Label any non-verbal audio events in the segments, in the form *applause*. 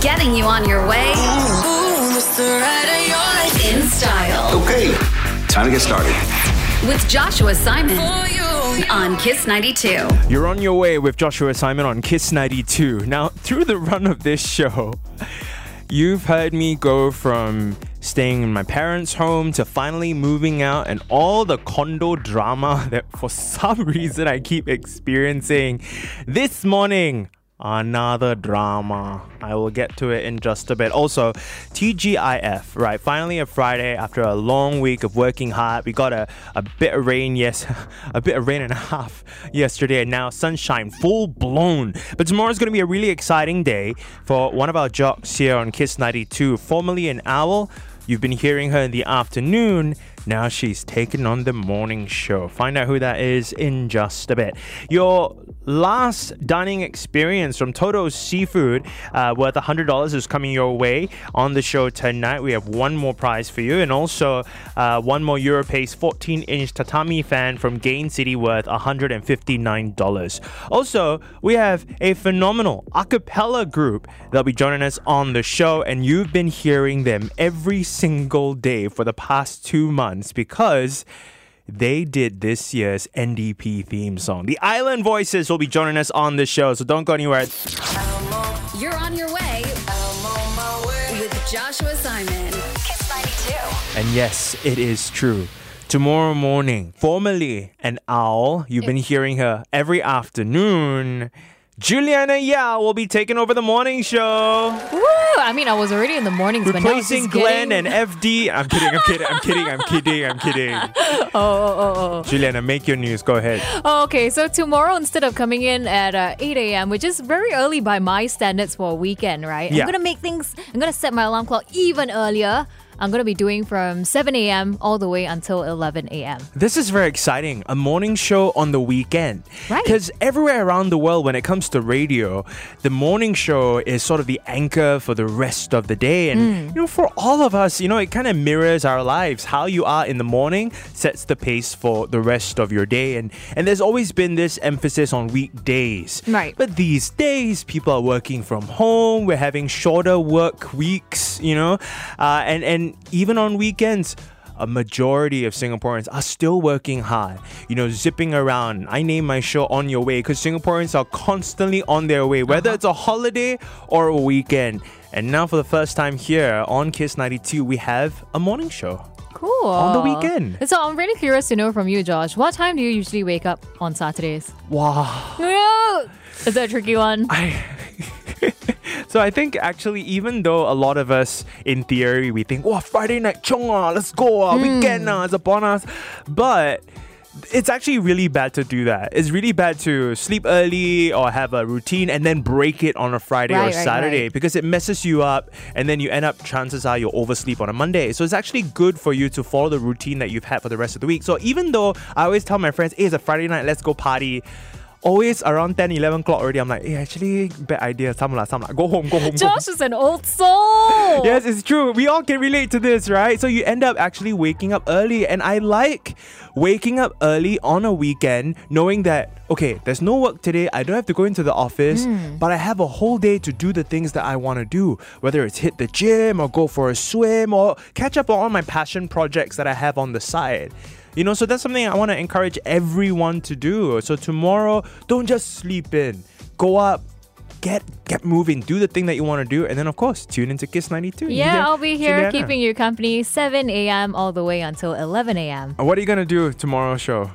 Getting you on your way in style Okay, time to get started. with Joshua Simon on Kiss 92. You're on your way with Joshua Simon on Kiss 92. Now, through the run of this show, you've heard me go from staying in my parents' home to finally moving out and all the condo drama *laughs* that for some reason I keep experiencing. This morning, another drama. I will get to it in just a bit. Also, TGIF, right? Finally, a Friday after a long week of working hard. We got a, a bit of rain, yes, *laughs* a bit of rain and a half yesterday, and now sunshine full blown. But tomorrow's going to be a really exciting day for one of our jocks here on Kiss 92, formerly an owl. You've been hearing her in the afternoon. Now she's taken on the morning show. Find out who that is in just a bit. Your last dining experience from Toto's Seafood uh, worth $100 is coming your way on the show tonight. We have one more prize for you and also uh, one more Europace 14 inch tatami fan from Gain City worth $159. Also, we have a phenomenal a cappella group that'll be joining us on the show, and you've been hearing them every single day for the past two months because they did this year's NDP theme song. The Island Voices will be joining us on the show, so don't go anywhere. You're on your way with Joshua Simon. Kiss 92. And yes, it is true. Tomorrow morning, formerly an owl, you've been hearing her every afternoon. Juliana Yao will be taking over the morning show, Woo! I mean, I was already in the mornings, but now it's replacing Glenn getting... and FD. I'm kidding, I'm kidding, I'm kidding, I'm kidding, I'm kidding. *laughs* Oh, oh, oh, Juliana, make your news. Go ahead. oh. Okay, so tomorrow, instead of coming in at uh, 8 a.m., which is very early by my standards for a weekend, right? Yeah. I'm gonna make things. I'm gonna set my alarm clock even earlier. I'm gonna be doing from 7 a.m. all the way until 11 a.m. This is very exciting. A morning show on the weekend. Right. Because everywhere around the world, when it comes to radio, the morning show is sort of the anchor for the rest of the day. And, you know, for all of us, you know, it kind of mirrors our lives. How you are in the morning sets the pace for the rest of your day. And, and there's always been this emphasis on weekdays. Right. But these days, people are working from home. We're having shorter work weeks, you know, uh, and, and even on weekends, a majority of Singaporeans are still working hard, you know, zipping around. I name my show On Your Way because Singaporeans are constantly on their way, whether uh-huh. it's a holiday or a weekend. And now, for the first time here on Kiss 92, we have a morning show. Cool. On the weekend. So I'm really curious to know from you, Josh. What time do you usually wake up on Saturdays? Wow. Is that a tricky one? I *laughs* *laughs* so I think actually, even though a lot of us, in theory, we think, "Wow, Friday night chong ah, let's go ah, weekend ah, it's upon us," but it's actually really bad to do that. It's really bad to sleep early or have a routine and then break it on a Friday or Right, right, Saturday right. because it messes you up and then you end up chances are you'll oversleep on a Monday. So it's actually good for you to follow the routine that you've had for the rest of the week. So even though I always tell my friends, hey, it's a Friday night, let's go party. Always around 10, 11 o'clock already, I'm like, hey, actually, bad idea. Some lah, some lah. Go home, go home, go home. Josh is an old soul. *laughs* Yes, it's true. We all can relate to this, right? So you end up actually waking up early. And I like waking up early on a weekend, knowing that, okay, there's no work today. I don't have to go into the office, hmm. but I have a whole day to do the things that I want to do, whether it's hit the gym or go for a swim or catch up on all my passion projects that I have on the side. You know, so that's something I want to encourage everyone to do. So tomorrow, don't just sleep in. Go up, get get moving, do the thing that you want to do, and then of course tune into Kiss 92. Yeah, I'll be here Juliana. keeping you company 7 a.m. all the way until 11 a.m. What are you gonna do tomorrow's show?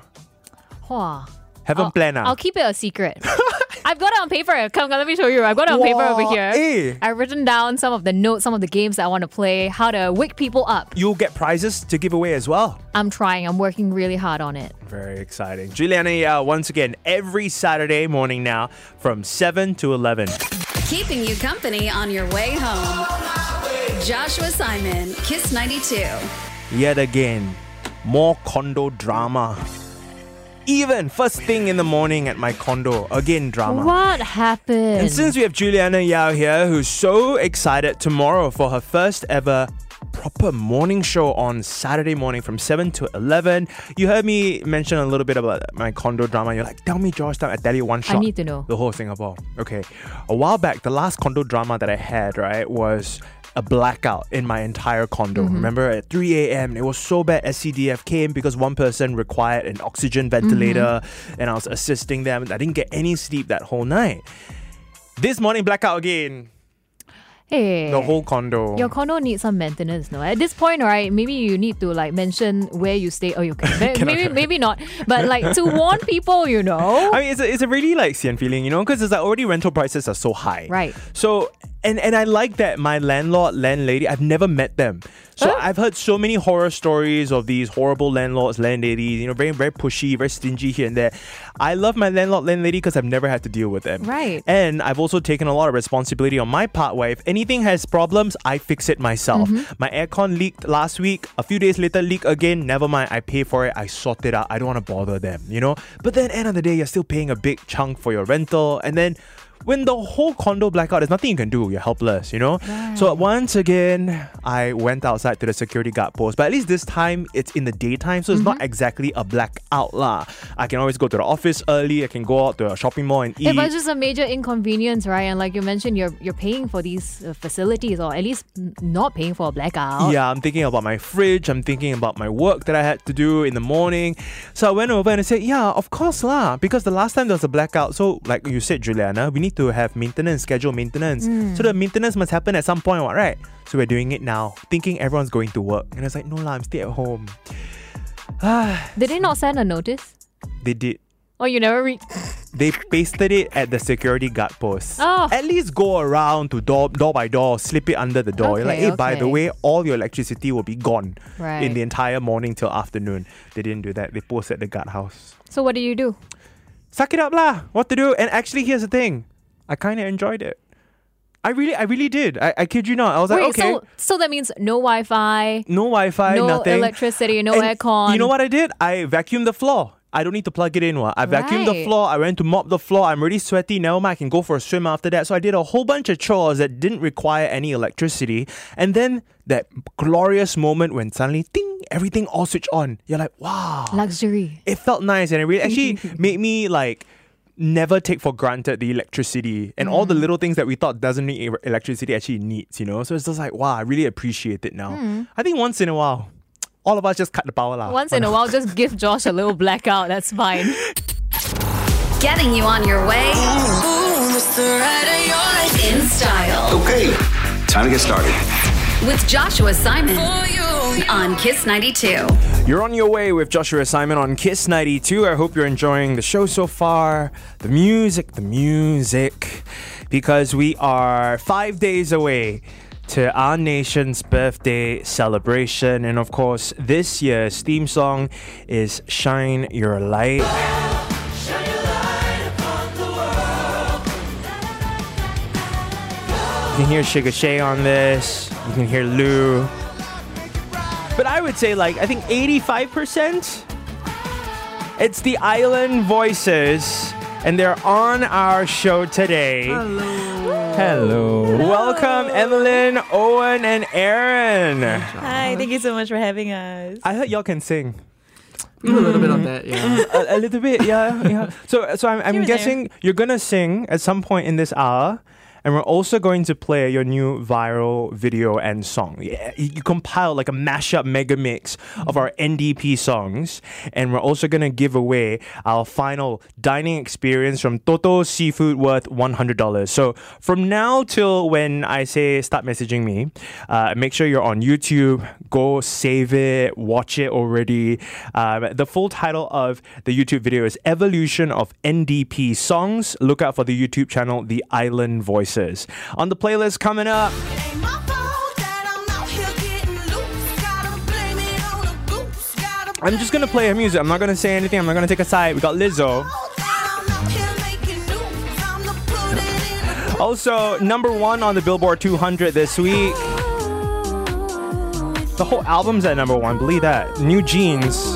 Wow. Haven't I'll, planned? I'll keep it a secret. *laughs* I've got it on paper. Come, come, let me show you. I've got it on paper over here. eh. I've written down some of the notes, some of the games that I want to play, how to wake people up. You'll get prizes to give away as well. I'm trying. I'm working really hard on it. Very exciting. Juliana Yao, once again, every Saturday morning now from 7 to 11. Keeping you company on your way home. Joshua Simon, Kiss 92. Yet again, more condo drama. Even first thing in the morning at my condo, again drama. What happened? And since we have Juliana Yao here, who's so excited tomorrow for her first ever proper morning show on Saturday morning from 7 to 11. You heard me mention a little bit about my condo drama. You're like, tell me, Georgetown. I tell you one shot. I need to know. The whole Singapore. Okay. A while back, the last condo drama that I had, right, was a blackout in my entire condo. Mm-hmm. Remember at 3 a.m. It was so bad. SCDF came because one person required an oxygen ventilator Mm-hmm. and I was assisting them. I didn't get any sleep that whole night. This morning, blackout again. Hey. The whole condo. Your condo needs some maintenance, no? At this point, right? Maybe you need to like mention where you stay. Oh, you can. *laughs* Maybe, maybe not. But like to warn *laughs* people, you know. I mean, it's a, it's a really like sian feeling, you know, because it's like already rental prices are so high. Right. So, and and I like that my landlord, landlady, I've never met them. So Huh? I've heard so many horror stories of these horrible landlords, landladies, you know, very, very pushy, very stingy here and there. I love my landlord, landlady because I've never had to deal with them. Right. And I've also taken a lot of responsibility on my part where if anything has problems, I fix it myself. Mm-hmm. My aircon leaked last week. A few days later, leak again. Never mind. I pay for it. I sort it out. I don't want to bother them, you know? But then, end of the day, you're still paying a big chunk for your rental. And then, when the whole condo blackout, there's nothing you can do. You're helpless, you know? So once again, I went outside to the security guard post. But at least this time, it's in the daytime, so it's not exactly a blackout lah. I can always go to the office early. I can go out to a shopping mall and eat. If it's just a major inconvenience, right? And like you mentioned, you're you're paying for these uh, facilities, or at least not paying for a blackout. Yeah, I'm thinking about my fridge. I'm thinking about my work that I had to do in the morning. So I went over and I said, Yeah, of course lah. Because the last time there was a blackout. So like you said, Juliana, we need to have maintenance, schedule maintenance. So the maintenance must happen at some point, right? So we're doing it now, thinking everyone's going to work. And I was like, No lah, I'm stay at home. *sighs* Did they not send a notice? They did. Oh, you never read. They pasted it at the security guard post. Oh. At least go around to door door by door, slip it under the door. You're like, Okay, hey, by the way, all your electricity will be gone in the entire morning till afternoon. They didn't do that. They posted at the guardhouse. So what do you do? Suck it up lah. What to do? And actually, here's the thing. I kind of enjoyed it. I really, I really did. I, I kid you not. I was Wait, like, okay. so so that means no Wi-Fi, no Wi-Fi, no nothing. electricity, no And aircon. You know what I did? I vacuumed the floor. I don't need to plug it in. What? I vacuumed the floor. I went to mop the floor. I'm already sweaty. Now. I can go for a swim after that. So I did a whole bunch of chores that didn't require any electricity. And then that glorious moment when suddenly, ding, everything all switched on. You're like, wow. Luxury. It felt nice and it really actually *laughs* made me like never take for granted the electricity and all Mm. the little things that we thought doesn't need electricity actually needs, you know? So it's just like, wow, I really appreciate it now. Mm. I think once in a while, *tsk* all of us just cut the power lah. Once in a while, just give Josh a little blackout. That's fine. *laughs* Getting you on your way in style Okay, time to get started. with Joshua Simon on Kiss 92. You're on your way with Joshua Simon on Kiss 92. I hope you're enjoying the show so far. The music, the music. Because we are five days away to our nation's birthday celebration. And of course, this year's theme song is Shine Your Light. You can hear Sugar Shay on this. You can hear Lou. But I would say, like, I think 85%. It's the Island Voices, and they're on our show today. Hello. Hello. Welcome, Evelyn, Owen, and Aaron. Hi, thank you so much for having us. I heard y'all can sing. Do a little bit on that, yeah. *laughs* a, a little bit, yeah, yeah. So, so I'm, I'm Here and guessing you're gonna sing at some point in this hour, and we're also going to play your new viral video and song. You you compile like a mashup mega mix of our NDP songs, and we're also gonna give away our final dining experience from Toto Seafood worth one hundred dollars. So from now till when I say start messaging me, uh, make sure you're on YouTube. Go save it, watch it already. Um, the full title of the YouTube video is Evolution of NDP Songs. Look out for the YouTube channel The Island On the playlist coming up, I'm just gonna play her music. I'm not gonna say anything. I'm not gonna take a side. We got Lizzo. Also, number one on the Billboard 200 this week. The whole album's at number one. Believe that. NewJeans.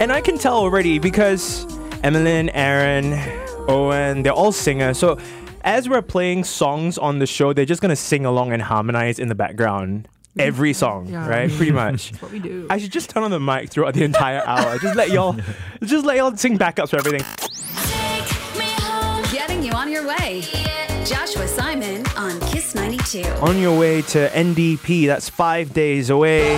And I can tell already because Emmeline, Aaron, Owen, they're all singers. So as we're playing songs on the show, they're just gonna sing along and harmonize in the background. Every song, Yeah. right? Pretty *laughs* much. That's what we do. I should just turn on the mic throughout the entire hour. Just let y'all, *laughs* just let y'all sing backups for everything. Getting you on your way. Joshua Simon on Kiss 92. On your way to NDP, that's five days away.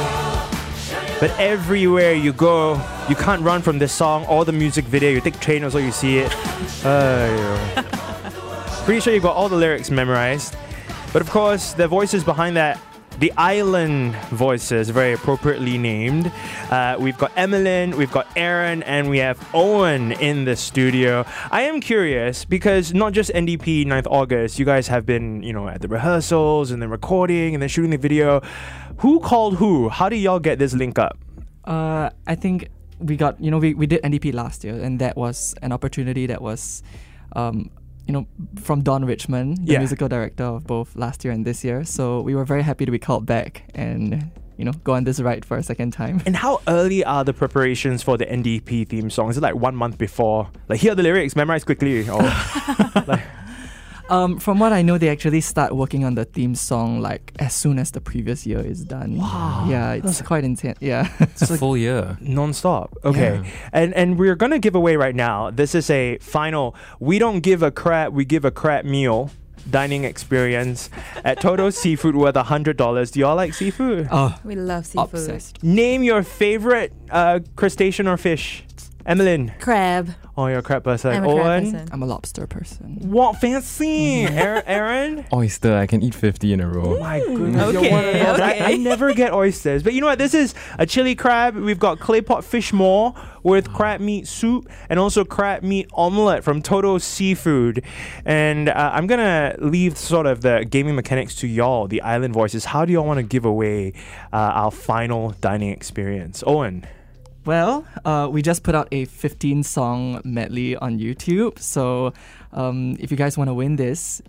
But everywhere you go, you can't run from this song or the music video. You take train, also you see it. Aiyo. Pretty sure you've got all the lyrics memorized. But of course, the voices behind that, the Island voices, very appropriately named. Uh, we've got Emmeline, we've got Aaron, and we have Owen in the studio. I am curious because not just NDP 9th August, you guys have been, you know, at the rehearsals and then recording and then shooting the video. Who called who? How did y'all get this link up? Uh, I think we got you know we, we did NDP last year, and that was an opportunity that was, um, you know, from Don Richmond, the Yeah. musical director of both last year and this year. So we were very happy to be called back and you know go on this ride for a second time. And how early are the preparations for the NDP theme song? Is it like one month before? Like, here are the lyrics, memorize quickly. Or, *laughs* like, Um, from what I know, they actually start working on the theme song like as soon as the previous year is done. Wow. Yeah, it's quite intense. Yeah. It's a *laughs* full year. non-stop okay Yeah. and and we're gonna give away right now this is a final we don't give a crap we give a crap meal dining experience at Toto *laughs* Seafood worth a hundred dollars. Do y'all like seafood? oh, We love seafood. obsessed. Name your favorite uh, crustacean or fish. Emmeline. Crab. Oh, you're a crab person. I'm a crab Owen. person. I'm a lobster person. What fancy? *laughs* Aaron. Aaron? Oyster, I can eat 50 in a row. My goodness, you're Okay, one of those. I, okay. I never get oysters, but you know what? This is a chili crab. We've got clay pot fish maw with crab meat soup and also crab meat omelette from Toto Seafood. And uh, I'm gonna leave sort of the gaming mechanics to y'all, the island voices. How do y'all want to give away uh, our final dining experience, Owen? Well, uh, we just put out a 15 song medley on YouTube. So um, if you guys want to win this,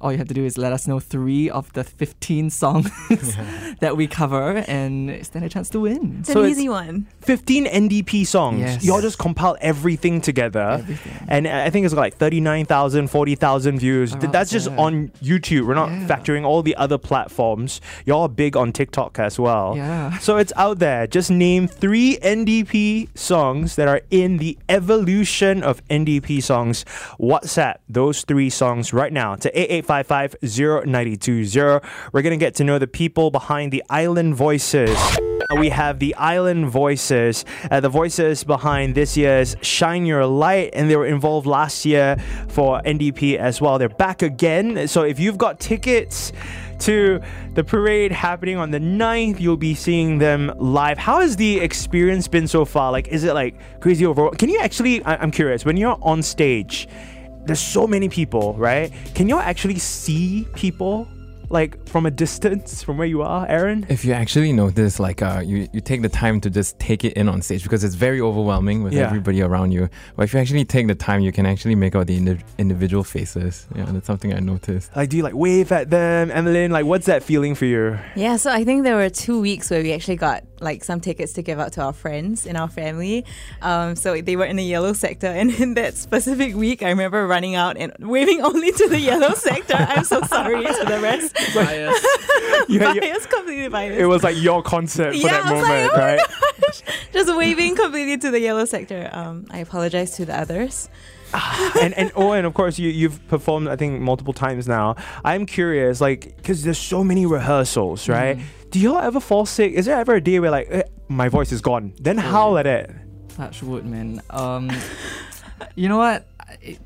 all you have to do is let us know three of the 15 songs *laughs* *laughs* that we cover and stand a chance to win. It's So an it's- easy one. 15 NDP songs. Yes. Y'all just compile everything together. Everything. And I think it's got like 39,000, 40,000 views. Around That's just there. on YouTube. We're not Yeah. factoring all the other platforms. Y'all are big on TikTok as well. Yeah. So it's out there. Just name three NDP songs that are in the evolution of NDP songs. WhatsApp those three songs right now to 8855 0920. We're going to get to know the people behind the Island Voices. We have the Island Voices, uh, the voices behind this year's Shine Your Light, and they were involved last year for NDP as well. They're back again. So if you've got tickets, to the parade happening on the 9th. You'll be seeing them live. How has the experience been so far? Like, is it like crazy overall? Can you actually, I- I'm curious, when you're on stage, there's so many people, right? Can y'all actually see people like from a distance from where you are, Aaron? If you actually notice, like, uh, you, you take the time to just take it in on stage because it's very overwhelming with Yeah. everybody around you. But if you actually take the time, you can actually make out the indi- individual faces. Yeah, that's something I noticed. Like, do you like wave at them, Emmeline? Like, what's that feeling for you? Yeah, so I think there were two weeks where we actually got like some tickets to give out to our friends in our family. Um, so they were in the yellow sector, *laughs* and in that specific week, I remember running out and waving only to the yellow *laughs* sector. I'm so sorry to the rest. *laughs* You had your- completely biased. it was like your concert for Yeah, that I was like, moment, oh my right? Just waving completely to the yellow sector. Um, I apologize to the others. and and oh, and of course you you've performed I think multiple times now. I'm curious, like, because there's so many rehearsals, right? Do y'all ever fall sick? Is there ever a day where like eh, my voice is gone? Then howl at it. Touch wood, man. Um, you know what?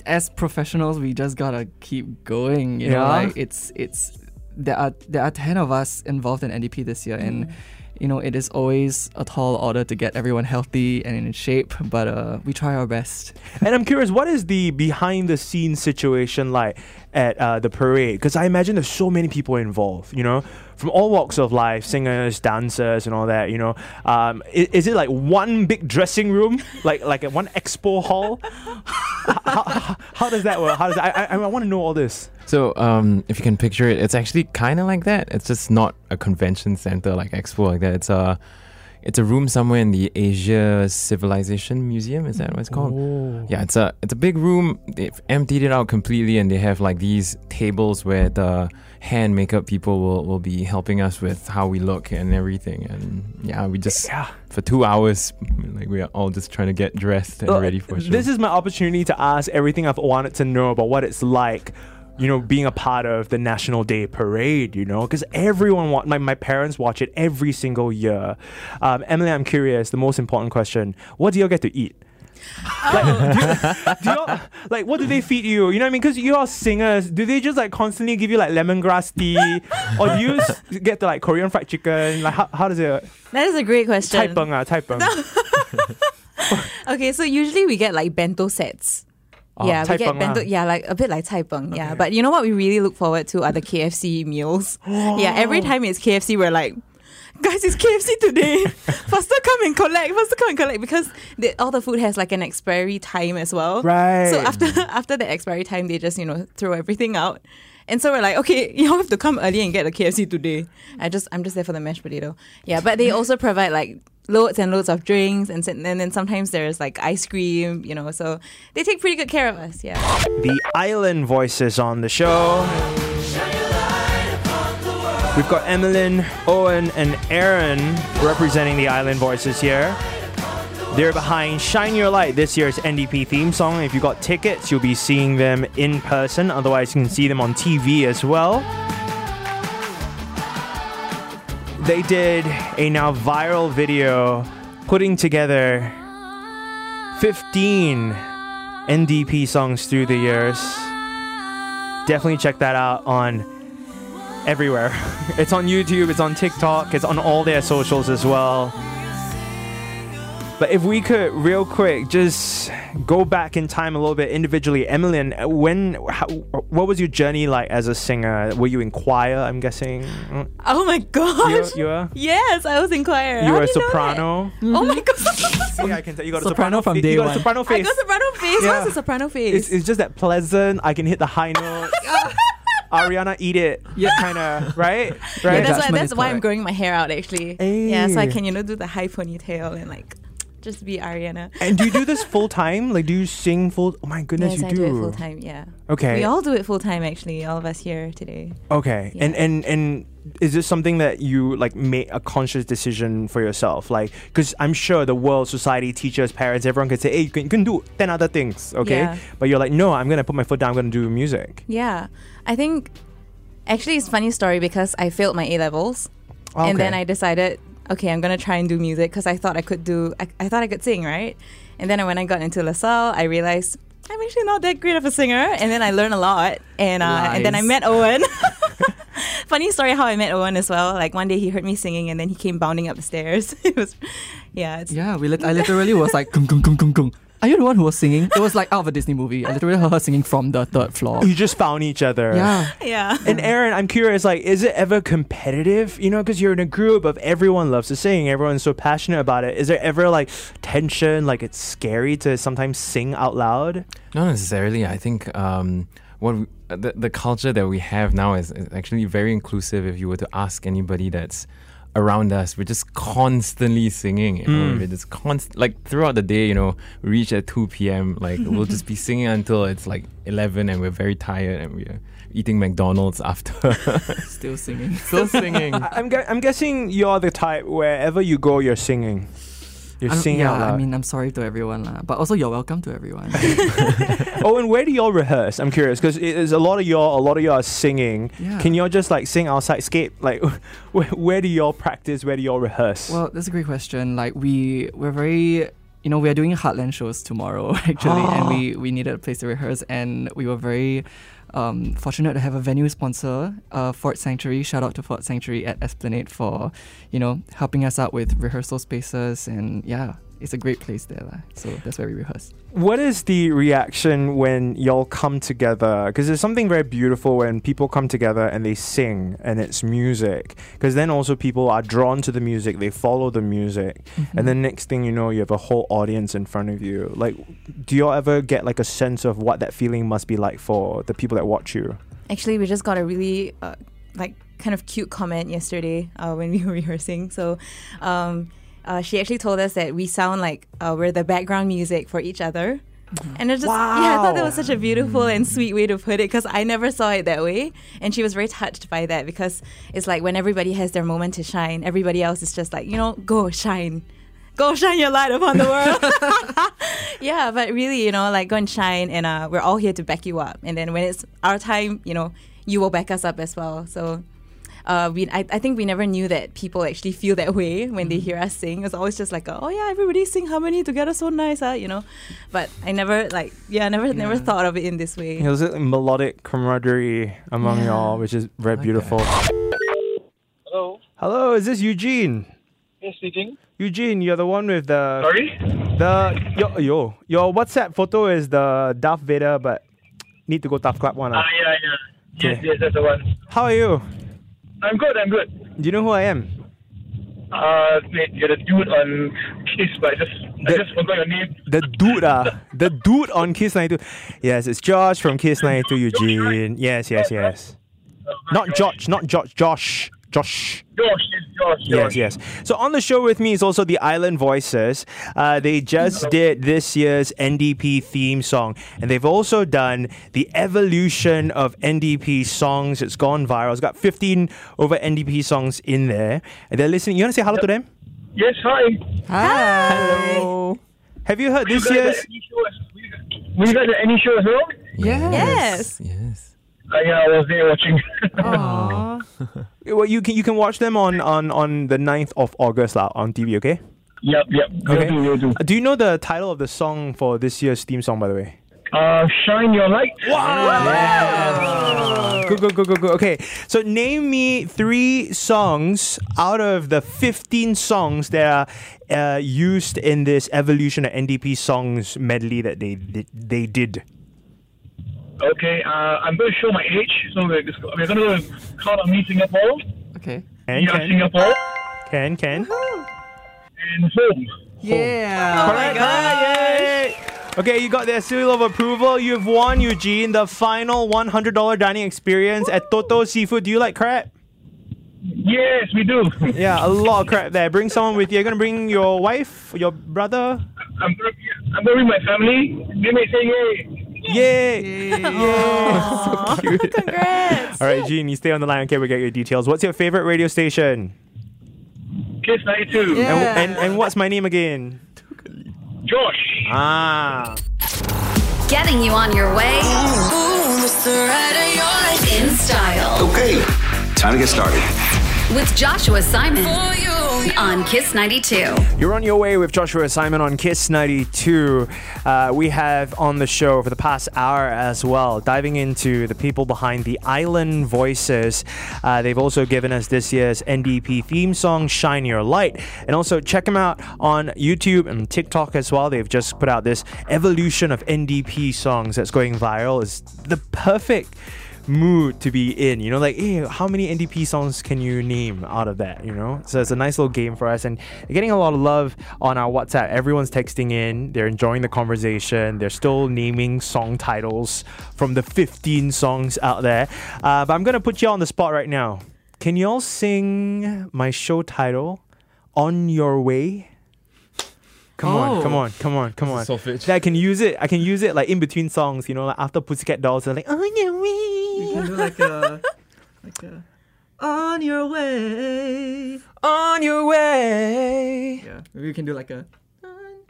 As professionals, we just gotta keep going. You know, Yeah. like it's it's there are there are ten of us involved in NDP this year, and you know it is always a tall order to get everyone healthy and in shape. But uh, we try our best. And I'm curious, what is the behind the scenes situation like at uh, the parade? Because I imagine there's so many people involved, you know, from all walks of life, singers, dancers, and all that. You know, um, is, is it like one big dressing room, like like one expo hall? *laughs* how, how, how does that work? How does I I, I want to know all this. So, um, if you can picture it, it's actually kind of like that. It's just not a convention center like expo like that. It's a, it's a room somewhere in the Asia Civilization Museum. Is that what it's called? Oh. Yeah, it's a it's a big room. They've emptied it out completely, and they have like these tables where the hand makeup people will, will be helping us with how we look and everything. And yeah, we just Yeah. for two hours, like we are all just trying to get dressed and Well, ready for show. This is my opportunity to ask everything I've wanted to know about what it's like, you know, being a part of the National Day Parade, you know, because everyone, wa- my, my parents watch it every single year. Um, Emily, I'm curious, the most important question what do you all get to eat? Like, *laughs* do, you, do y'all, like, what do they feed you? You know what I mean? Because you are singers. Do they just like constantly give you like lemongrass tea, or do you s- get the like Korean fried chicken? Like, how, how does it? That is a great question. Cai peng ah, cai peng. *laughs* Okay, so usually we get like bento sets. Oh, yeah, we get bento. ah. Yeah, like a bit like cai peng. Yeah, Okay. but you know what we really look forward to are the KFC meals. Yeah, every time it's KFC, we're like, guys, it's KFC today. *laughs* faster come and collect. Faster come and collect because the, all the food has like an expiry time as well. Right. So after *laughs* after the expiry time, they just you know throw everything out. And so we're like, okay, *laughs* you have to come early and get the KFC today. I just I'm just there for the mashed potato. Yeah, but they also provide like loads and loads of drinks and, and then sometimes there's like ice cream, you know. So they take pretty good care of us. Yeah. the island voices on the show. We've got Emmeline, Owen, and Aaron representing the island voices here. They're behind Shine Your Light, this year's NDP theme song. If you've got tickets, you'll be seeing them in person. Otherwise, you can see them on TV as well. They did a now viral video putting together 15 NDP songs through the years. Definitely check that out on everywhere. *laughs* It's on YouTube, it's on TikTok, it's on all their socials as well. But if we could, real quick, just go back in time a little bit individually. Emmeline, when, how, what was your journey like as a singer? Were you in choir? I'm guessing. Oh my You, gosh. you were. Yes, I was in choir. You How were a do know that? soprano. Oh my mm-hmm. god. See, *laughs* I can tell you got a Soprano soprano from fa- day You got a one. soprano I face. got soprano face. Yeah. What's a soprano face? It's, it's just that pleasant. I can hit the high notes. *laughs* Ariana, eat it. Yeah. kind of right, yeah, right. that's why that's is why I'm growing my hair out actually. Yeah, so I can you know do the high ponytail and like just be Ariana. and do you do this *laughs* full time? Like, do you sing full? Oh my goodness, yes, you I do. do. it full time. Yeah, Okay. we all do it full time actually. All of us here today. Okay. And Yeah. and and is this something that you like made a conscious decision for yourself? Like, because I'm sure the world, society, teachers, parents, everyone could say, "Hey, you can, you can do ten other things." Okay. Yeah. But you're like, no, I'm gonna put my foot down. I'm gonna do music. Yeah, I think actually it's a funny story because I failed my A levels, oh, and then I decided, okay, I'm gonna try and do music because I thought I could do, I, I thought I could sing, right? And then when I got into LaSalle, I realized I'm actually not that great of a singer, and then I learned a lot, and uh, and then I met Owen. *laughs* *laughs* Funny story how I met Owen as well. Like one day he heard me singing, and then he came bounding up the stairs. *laughs* it was, yeah, it's Yeah, we lit- I literally was like, gung, gung, gung, gung, gung. Are you the one who was singing? It was like out of a Disney movie. I literally heard her singing from the third floor. You just found each other. Yeah. yeah. And Aaron, I'm curious, like, is it ever competitive? You know, because you're in a group of everyone loves to sing, everyone's so passionate about it. Is there ever like tension? Like, it's scary to sometimes sing out loud? Not necessarily. I think um, what we, uh, the the culture that we have now is, is actually very inclusive. If you were to ask anybody that's around us, we're just constantly singing. You know, Mm. we're just const like throughout the day. You know, we reach at two p.m. Like we'll just be *laughs* singing until it's like eleven, and we're very tired, and we're eating McDonald's after. *laughs* Still singing. Still singing. I- I'm, gu- I'm guessing you're the type wherever you go, you're singing. You're I'm- singing yeah, out loud. I mean, I'm sorry to everyone, lah, but also you're welcome to everyone. *laughs* oh, and where do y'all rehearse? I'm curious because there's a lot of y'all, a lot of y'all are singing. Yeah. Can y'all just like sing outside skate? Like, *laughs* where, where do y'all practice? Where do y'all rehearse? well, that's a great question. Like we, we're very, you know, we are doing Heartland shows tomorrow *laughs* actually, and ah. we we needed a place to rehearse, and we were very. Um, fortunate to have a venue sponsor, uh, Fort Sanctuary. Shout out to Fort Sanctuary at Esplanade for, you know, helping us out with rehearsal spaces and yeah, it's a great place there. lah. So that's where we rehearse. what is the reaction when y'all come together? Because there's something very beautiful when people come together and they sing and it's music. Because then also people are drawn to the music, they follow the music, and then next thing you know, you have a whole audience in front of you. Like, do y'all ever get like a sense of what that feeling must be like for the people that watch you? Actually, we just got a really uh, like kind of cute comment yesterday uh, when we were *laughs* rehearsing. So, um, uh, she actually told us that we sound like uh, we're the background music for each other. And it just, yeah, I thought that was such a beautiful and sweet way to put it because I never saw it that way. And she was very touched by that because it's like when everybody has their moment to shine, everybody else is just like, you know, go shine. Go shine your light upon the world. *laughs* yeah, but really, you know, like go and shine, and uh, we're all here to back you up. And then when it's our time, you know, you will back us up as well. So uh, we, I, I think we never knew that people actually feel that way when they hear us sing. It's always just like, oh yeah, everybody sing harmony together, so nice, huh? You know. But I never like, yeah, I never, never thought of it in this way. It was a melodic camaraderie among Yeah. y'all, which is very like beautiful. Hello. Hello, is this Eugene? Yes, speaking. Eugene, you're the one with the Sorry? the yo yo your WhatsApp photo is the Darth Vader, but need to go tough clap one. Ah, ah. yeah, yeah. Yes, yes, that's the one. How are you? I'm good, I'm good. Do you know who I am? Uh, you're the dude on Kiss, but I just, I just forgot your name. The dude, ah, the dude on Kiss 92. Yes, it's Josh from Kiss 92, Eugene. Yes, yes, yes. Not Josh, not George, Josh, Josh, Josh. Josh, yes, Josh, Yes, yes. So on the show with me is also the Island Voices. Uh, they just did this year's NDP theme song, and they've also done the evolution of NDP songs. It's gone viral. It's got 15 over NDP songs in there, and they're listening. You want to say hello to them? Yes, hi. Hi. Hello. Have you heard You this guys year's? at any show as- Were you guys at any show as well? Yes. Yes. Uh, yeah, I was there watching. *laughs* Well, you can you can watch them on on on the 9th of August lah, on TV. Okay. yep, yep. Okay. Will do, will do. Uh, Do you know the title of the song for this year's theme song, by the way? Uh, shine your light. Wow. Good, good, good, good, good. Okay, so name me three songs out of the 15 songs that are uh, used in this evolution of NDP songs medley that they they, they did. Okay, uh, I'm going to show my age. So we're, just, we're going to count on me, Singapore. Okay. Can, Yeah, can, Singapore. can, can. And home. Yeah. Correct. Yay! Okay, you got the seal of approval. You've won, Eugene, the final $100 dining experience at Toto Seafood. Do you like crab? Yes, we do. *laughs* Yeah, a lot of crab there. Bring someone with you. You're gonna bring your wife, your brother. I'm going to I'm going with my family. They may say yay. Yay! Yay! *laughs* so cute. *laughs* Congrats. All right, Gene, you stay on the line. Okay, we get your details. What's your favorite radio station? Kiss 92. Yeah. And, and and what's my name again? Josh. Ah. Getting you on your way in style Okay, time to get started. with Joshua Simon on Kiss 92. You're on your way with Joshua Simon on Kiss 92. Uh, we have on the show for the past hour as well, diving into the people behind the Island Voices. Uh, they've also given us this year's NDP theme song, Shine Your Light. And also check them out on YouTube and TikTok as well. They've just put out this evolution of NDP songs that's going viral. It's the perfect mood to be in. You know, like, hey, how many NDP songs can you name out of that? You know, so it's a nice little game for us, and getting a lot of love on our WhatsApp. Everyone's texting in. They're enjoying the conversation. They're still naming song titles from the 15 songs out there. Uh, but I'm gonna put you on the spot right now. Can y'all sing my show title, "On Your Way"? Come on, Oh. come on, come on, come on. That I can use it. I can use it like in between songs. You know, like after Pussycat Dolls, they're like on your You can do like a, *laughs* like a, on your way. on your way. Yeah. Maybe we can do like a,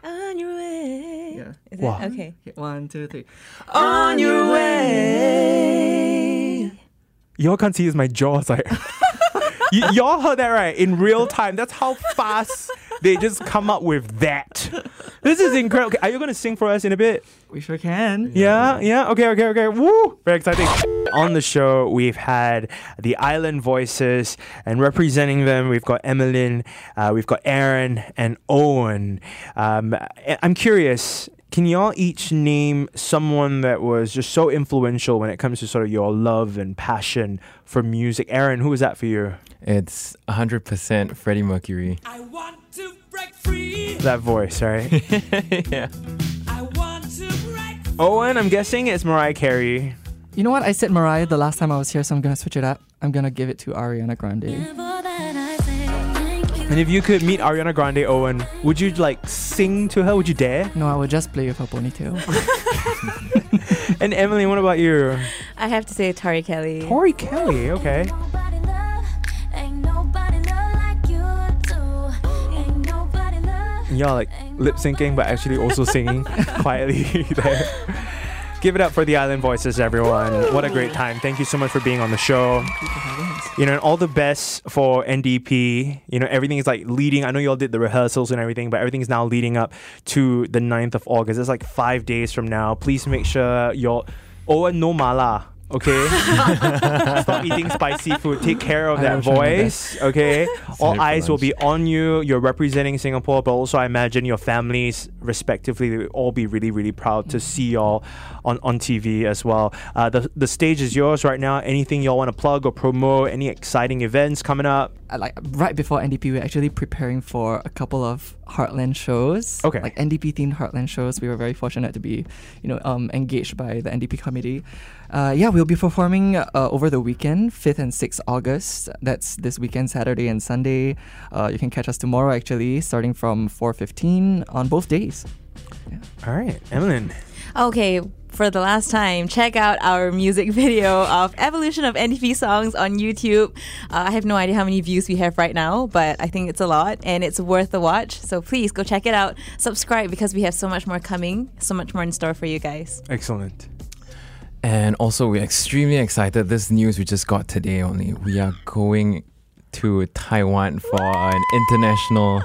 On your way. yeah. Is Wow. it? Okay. Okay, one, two, three. On your way. Y'all can't see this. My jaw's *laughs* like. y- y'all heard that right in real time. That's how fast they just come up with that. This is incredible. Okay, are you gonna sing for us in a bit? We sure can. Yeah, yeah. Okay, okay, okay. Woo! Very exciting. On the show, we've had the Island Voices, and representing them, we've got Emmeline, uh, we've got Aaron, and Owen. Um, I- I'm curious. Can y'all each name someone that was just so influential when it comes to sort of your love and passion for music? Aaron, who was that for you? It's 100% Freddie Mercury. I want to break free. That voice, right? *laughs* yeah. I want to break Owen, I'm guessing it's Mariah Carey. You know what? I said Mariah the last time I was here, so I'm gonna switch it up. I'm gonna give it to Ariana Grande. And if you could meet Ariana Grande Owen, would you like sing to her? Would you dare? No, I would just play with her ponytail. *laughs* And Emily, what about you? I have to say Tori Kelly. Tori Kelly, okay. Y'all like lip syncing, but actually also singing *laughs* quietly *laughs* there. Give it up for the Island Voices, everyone. What a great time. Thank you so much for being on the show. You know, and all the best for NDP. You know, everything is like leading. I know you all did the rehearsals and everything, but everything is now leading up to the 9th of August. It's like five days from now. Please make sure you're. Oh, no mala. Okay, *laughs* stop eating spicy food. Take care of I that will try my voice. Okay, all Save it eyes will be on you. You're representing Singapore, but also I imagine your families, respectively, they will all be really, really proud to see y'all on, on TV as well. Uh, the the stage is yours right now. Anything y'all want to plug or promote? Any exciting events coming up? Uh, like right before NDP, we're actually preparing for a couple of Heartland shows. Okay. Like NDP themed Heartland shows. We were very fortunate to be, you know, um, engaged by the NDP committee. Uh, yeah, we'll be performing uh, over the weekend, 5th and 6th August. That's this weekend, Saturday and Sunday. Uh, you can catch us tomorrow, actually, starting from 4.15 on both days. All right, Emily. Okay, for the last time, check out our music *laughs* video of Evolution of NDP songs on YouTube. Uh, I have no idea how many views we have right now, but I think it's a lot and it's worth the watch. So please go check it out. Subscribe because we have so much more coming, so much more in store for you guys. Excellent. And also, we're extremely excited. This news we just got today only. We are going to Taiwan for an international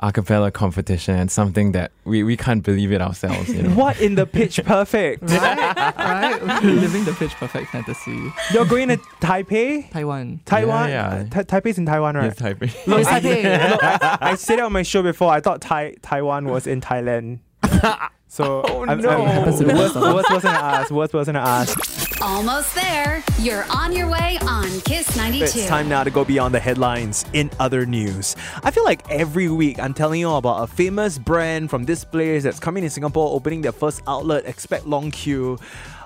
a cappella competition and something that we, we can't believe it ourselves. You know? *laughs* What in the pitch perfect? *laughs* right? Living the pitch perfect fantasy. You're going to Taipei? Taiwan. Taiwan? Yeah, yeah. Ta- Taipei's in Taiwan, right? Yes, Taipei. Look, I, *laughs* look, I, I said it on my show before. I thought Tai- Taiwan was in Thailand. *laughs* So oh, I'm, no. I'm, Happens to the worst, best of us. worst Almost there. You're on your way on Kiss 92. It's time now to go beyond the headlines in other news. I feel like every week I'm telling you about a famous brand from this place that's coming in Singapore, opening their first outlet. Expect long queue.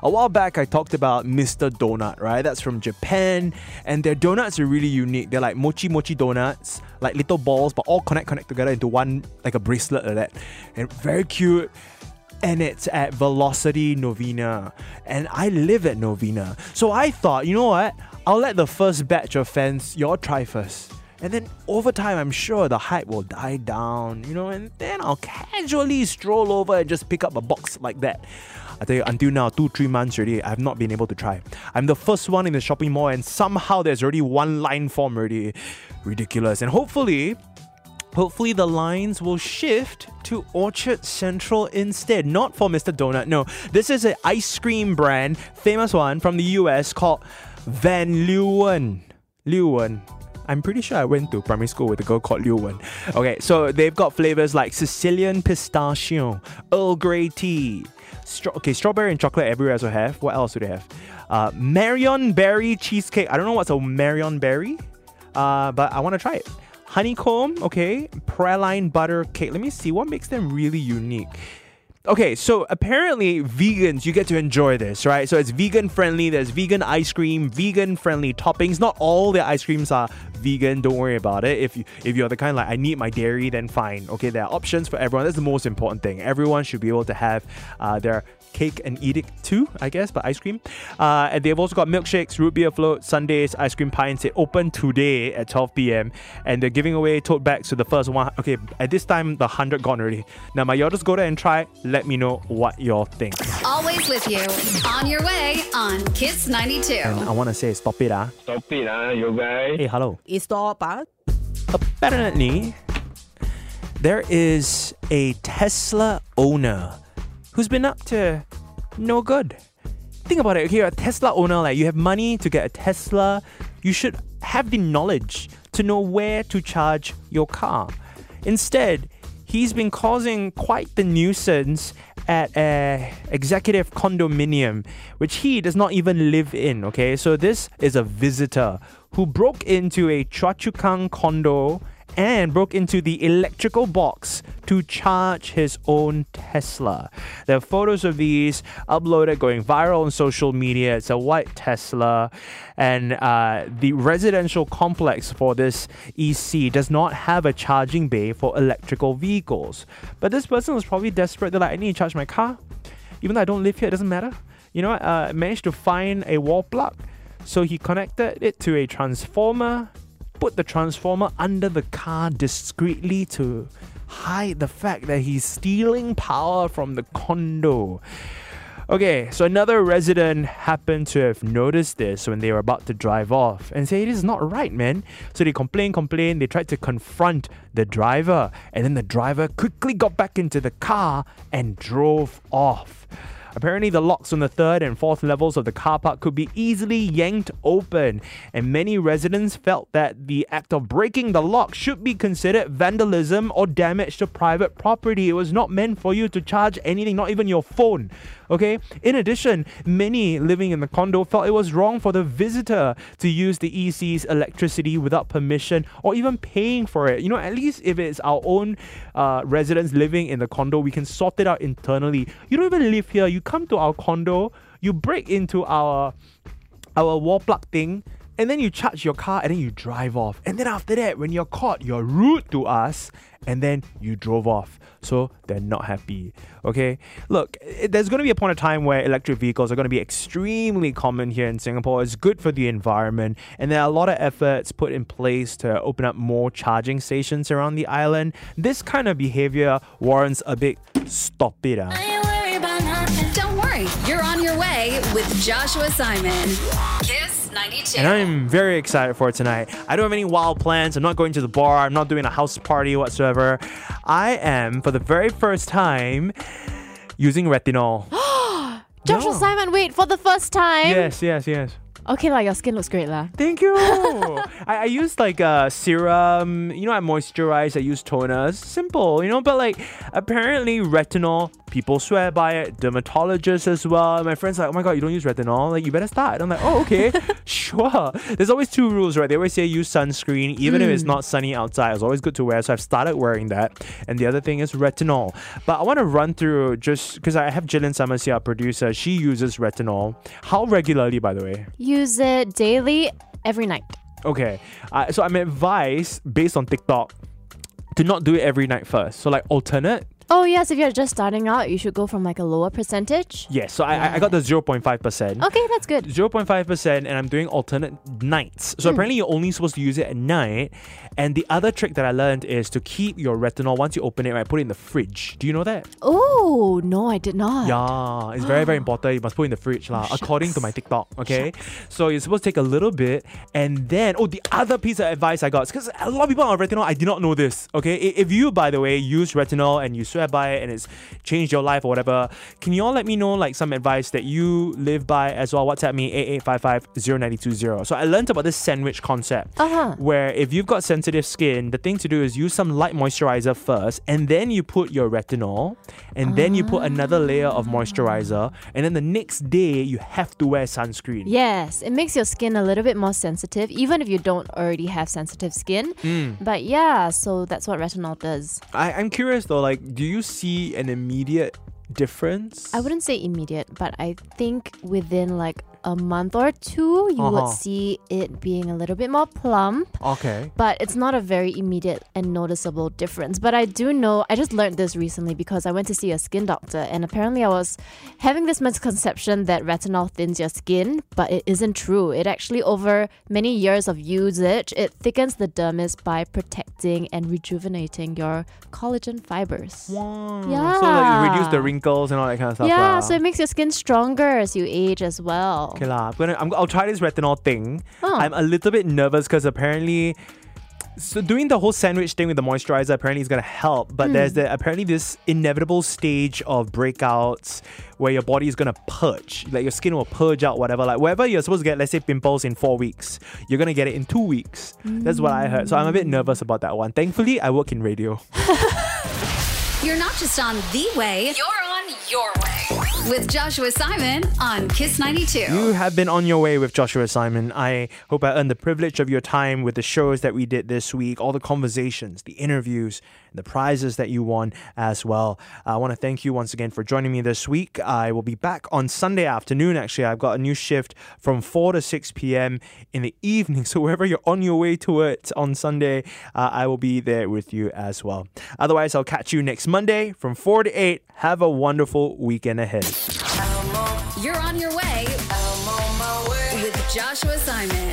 A while back, I talked about Mr. Donut, right? That's from Japan, and their donuts are really unique. They're like mochi mochi donuts, like little balls, but all connect connect together into one, like a bracelet like that, and very cute and it's at Velocity Novena. And I live at Novena. So I thought, you know what? I'll let the first batch of fans, y'all try first. And then over time, I'm sure the hype will die down, you know, and then I'll casually stroll over and just pick up a box like that. I tell you, until now, two, three months already, I've not been able to try. I'm the first one in the shopping mall, and somehow there's already one line form already. Ridiculous. And hopefully, Hopefully, the lines will shift to Orchard Central instead. Not for Mr. Donut. No, this is an ice cream brand, famous one from the US called Van Leeuwen. Leeuwen. I'm pretty sure I went to primary school with a girl called Leeuwen. Okay, so they've got flavors like Sicilian pistachio, Earl Grey tea. Stra- okay, strawberry and chocolate everywhere also have. What else do they have? Uh, Marionberry cheesecake. I don't know what's a Marionberry, uh, but I want to try it honeycomb, okay, praline butter cake. Let me see what makes them really unique. Okay, so apparently vegans, you get to enjoy this, right? So it's vegan friendly. There's vegan ice cream, vegan friendly toppings. Not all the ice creams are vegan. Don't worry about it. If you if you're the kind like I need my dairy, then fine. Okay, there are options for everyone. That's the most important thing. Everyone should be able to have uh, their cake and eat it too, I guess, but ice cream. Uh, and they've also got milkshakes, root beer float, sundaes, ice cream pints. It open today at 12 p.m. And they're giving away tote bags to the first one. Okay, at this time, the 100 gone already. Now, my y'all just go there and try. Let me know what y'all think. Always with you. On your way on Kiss 92. And I want to say, stop it, ah. Stop it, ah, you guys. Hey, hello. Stop, ah. Apparently, there is a Tesla owner who's been up to no good. Think about it. Okay, a Tesla owner, like you have money to get a Tesla, you should have the knowledge to know where to charge your car. Instead, he's been causing quite the nuisance at a executive condominium, which he does not even live in. Okay, so this is a visitor who broke into a Choa Chu Kang condo and broke into the electrical box to charge his own Tesla. There are photos of these uploaded going viral on social media. It's a white Tesla, and uh, the residential complex for this EC does not have a charging bay for electrical vehicles. But this person was probably desperate. They're like, I need to charge my car. Even though I don't live here, it doesn't matter. You know, uh, managed to find a wall plug. So he connected it to a transformer, put the transformer under the car discreetly to hide the fact that he's stealing power from the condo. Okay, so another resident happened to have noticed this when they were about to drive off and say, It is not right, man. So they complained, complained, they tried to confront the driver, and then the driver quickly got back into the car and drove off. Apparently, the locks on the third and fourth levels of the car park could be easily yanked open, and many residents felt that the act of breaking the lock should be considered vandalism or damage to private property. It was not meant for you to charge anything, not even your phone. Okay. In addition, many living in the condo felt it was wrong for the visitor to use the EC's electricity without permission or even paying for it. You know, at least if it's our own uh, residents living in the condo, we can sort it out internally. You don't even live here. You come to our condo, you break into our our wall plug thing. And then you charge your car and then you drive off. And then after that, when you're caught, you're rude to us and then you drove off. So they're not happy. Okay? Look, there's going to be a point of time where electric vehicles are going to be extremely common here in Singapore. It's good for the environment. And there are a lot of efforts put in place to open up more charging stations around the island. This kind of behavior warrants a big stop it. ah. You're on your way with Joshua Simon. Kiss 92. And I'm very excited for tonight. I don't have any wild plans. I'm not going to the bar. I'm not doing a house party whatsoever. I am, for the very first time, using retinol. *gasps* Joshua Yeah. Simon, wait, for the first time? yes, yes, yes. Okay, like your skin looks great, lah. Thank you. *laughs* I, I use like a serum. You know, I moisturize. I use toners. Simple, you know. But like, apparently, retinol. People swear by it. Dermatologists as well. My friends are like, oh my god, you don't use retinol. Like, you better start. I'm like, oh okay, *laughs* sure. There's always two rules, right? They always say use sunscreen, even if it's not sunny outside. It's always good to wear. So I've started wearing that. And the other thing is retinol. But I want to run through just because I have Jillian Summers here, our producer. She uses retinol. How regularly, by the way? Use it daily, every night. Okay, uh, so I'm advised based on TikTok to not do it every night first. So like alternate. Oh yes, if you're just starting out, you should go from like a lower percentage. Yes, so I I- I got the zero point five percent. Okay, that's good. 0.5% and I'm doing alternate nights. So hmm. apparently you're only supposed to use it at night. And the other trick that I learned is to keep your retinol once you open it, right, put it in the fridge. Do you know that? Oh no, I did not. Yeah, it's very, very *gasps* important. You must put it in the fridge, lah, according to my TikTok. Okay. So you're supposed to take a little bit and then, oh, the other piece of advice I got, because a lot of people on retinol, I did not know this. Okay. If you, by the way, use retinol and you swear by it and it's changed your life or whatever, can you all let me know like some advice that you live by as well? WhatsApp me 8855 So I learned about this sandwich concept Uh-huh. where if you've got sensitive skin, the thing to do is use some light moisturizer first, and then you put your retinol, and then you put another layer of moisturizer, and then the next day you have to wear sunscreen. Yes, it makes your skin a little bit more sensitive, even if you don't already have sensitive skin. Hmm. But yeah, so that's what retinol does. I, I'm curious though, like, do you see an immediate difference? I wouldn't say immediate, but I think within like a month or two, you Uh-huh. would see it being a little bit more plump. Okay. But it's not a very immediate and noticeable difference. But I do know, I just learned this recently because I went to see a skin doctor, and apparently I was having this misconception that retinol thins your skin, but it isn't true. It actually, over many years of usage, it thickens the dermis by protecting and rejuvenating your collagen fibers. Wow. Yeah. So like you reduce the wrinkles and all that kind of stuff. yeah, lah. so it makes your skin stronger as you age as well. Okay lah, I'm gonna I'm, I'll try this retinol thing. Oh. I'm a little bit nervous because apparently, so doing the whole sandwich thing with the moisturizer apparently is gonna help. But hmm. there's the apparently this inevitable stage of breakouts where your body is gonna purge, like your skin will purge out whatever. Like wherever you're supposed to get, let's say pimples in four weeks, you're gonna get it in two weeks. That's what I heard. So I'm a bit nervous about that one. Thankfully, I work in radio. *laughs* You're not just on the way, you're on your way. with Joshua Simon on Kiss 92. You have been on your way with Joshua Simon. I hope I earned the privilege of your time with the shows that we did this week, all the conversations, the interviews, the prizes that you won as well. I want to thank you once again for joining me this week. I will be back on Sunday afternoon. Actually, I've got a new shift from 4 to 6 p.m. in the evening. *laughs* So, wherever you're on your way to it on Sunday, uh, I will be there with you as well. Otherwise, I'll catch you next Monday from 4 to 8. Have a wonderful weekend ahead. You're on your way with Joshua Simon. Kiss 92.